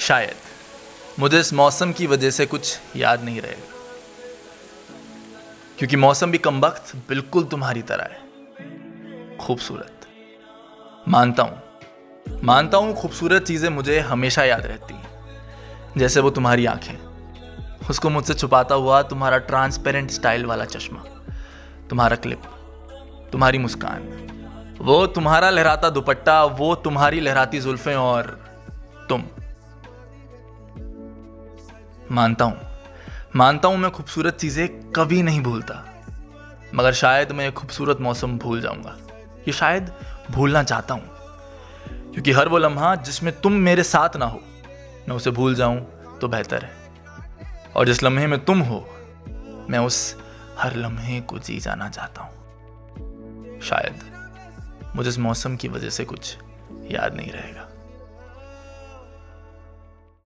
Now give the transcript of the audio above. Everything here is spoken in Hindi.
शायद। मुझे इस मौसम की वजह से कुछ याद नहीं रहेगा। क्योंकि मौसम भी कम वक्त बिल्कुल तुम्हारी तरह है। खूबसूरत। मानता हूँ। मानता हूँ खूबसूरत चीज़ें मुझे हमेशा याद रहती हैं। जैसे वो तुम्हारी आँखें। उसको मुझसे छुपाता हुआ तुम्हारा ट्रांसपेरेंट स्टाइल वाला चश्मा। तुम्हारा क्लिप तुम्हारी मुस्कान। वो तुम्हारा लहराता दुपट्टा। वो तुम्हारी लहराती जुल्फें और तुम। मानता हूँ। मानता हूँ मैं खूबसूरत चीज़ें कभी नहीं भूलता। मगर शायद मैं ये खूबसूरत मौसम भूल जाऊँगा। ये शायद भूलना चाहता हूँ। क्योंकि हर वो लम्हा जिसमें तुम मेरे साथ ना हो, मैं उसे भूल जाऊँ तो बेहतर है। और जिस लम्हे में तुम हो, मैं उस हर लम्हे को जी जाना चाहता हूँ। शायद मुझे इस मौसम की वजह से कुछ याद नहीं रहेगा।